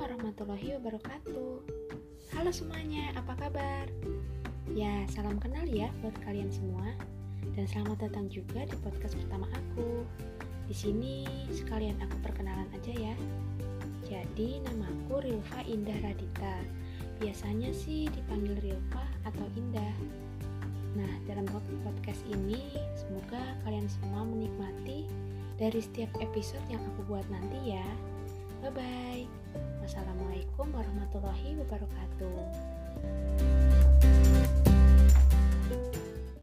warahmatullahi wabarakatuh. Halo semuanya, apa kabar? Ya, salam kenal ya buat kalian semua. Dan selamat datang juga di podcast pertama aku. Di sini sekalian aku perkenalan aja ya. Jadi namaku Rilva Indah Radita. Biasanya sih dipanggil Rilva atau Indah. Nah, dalam podcast ini semoga kalian semua menikmati dari setiap episode yang aku buat nanti ya. Bye bye. Wassalamualaikum warahmatullahi wabarakatuh.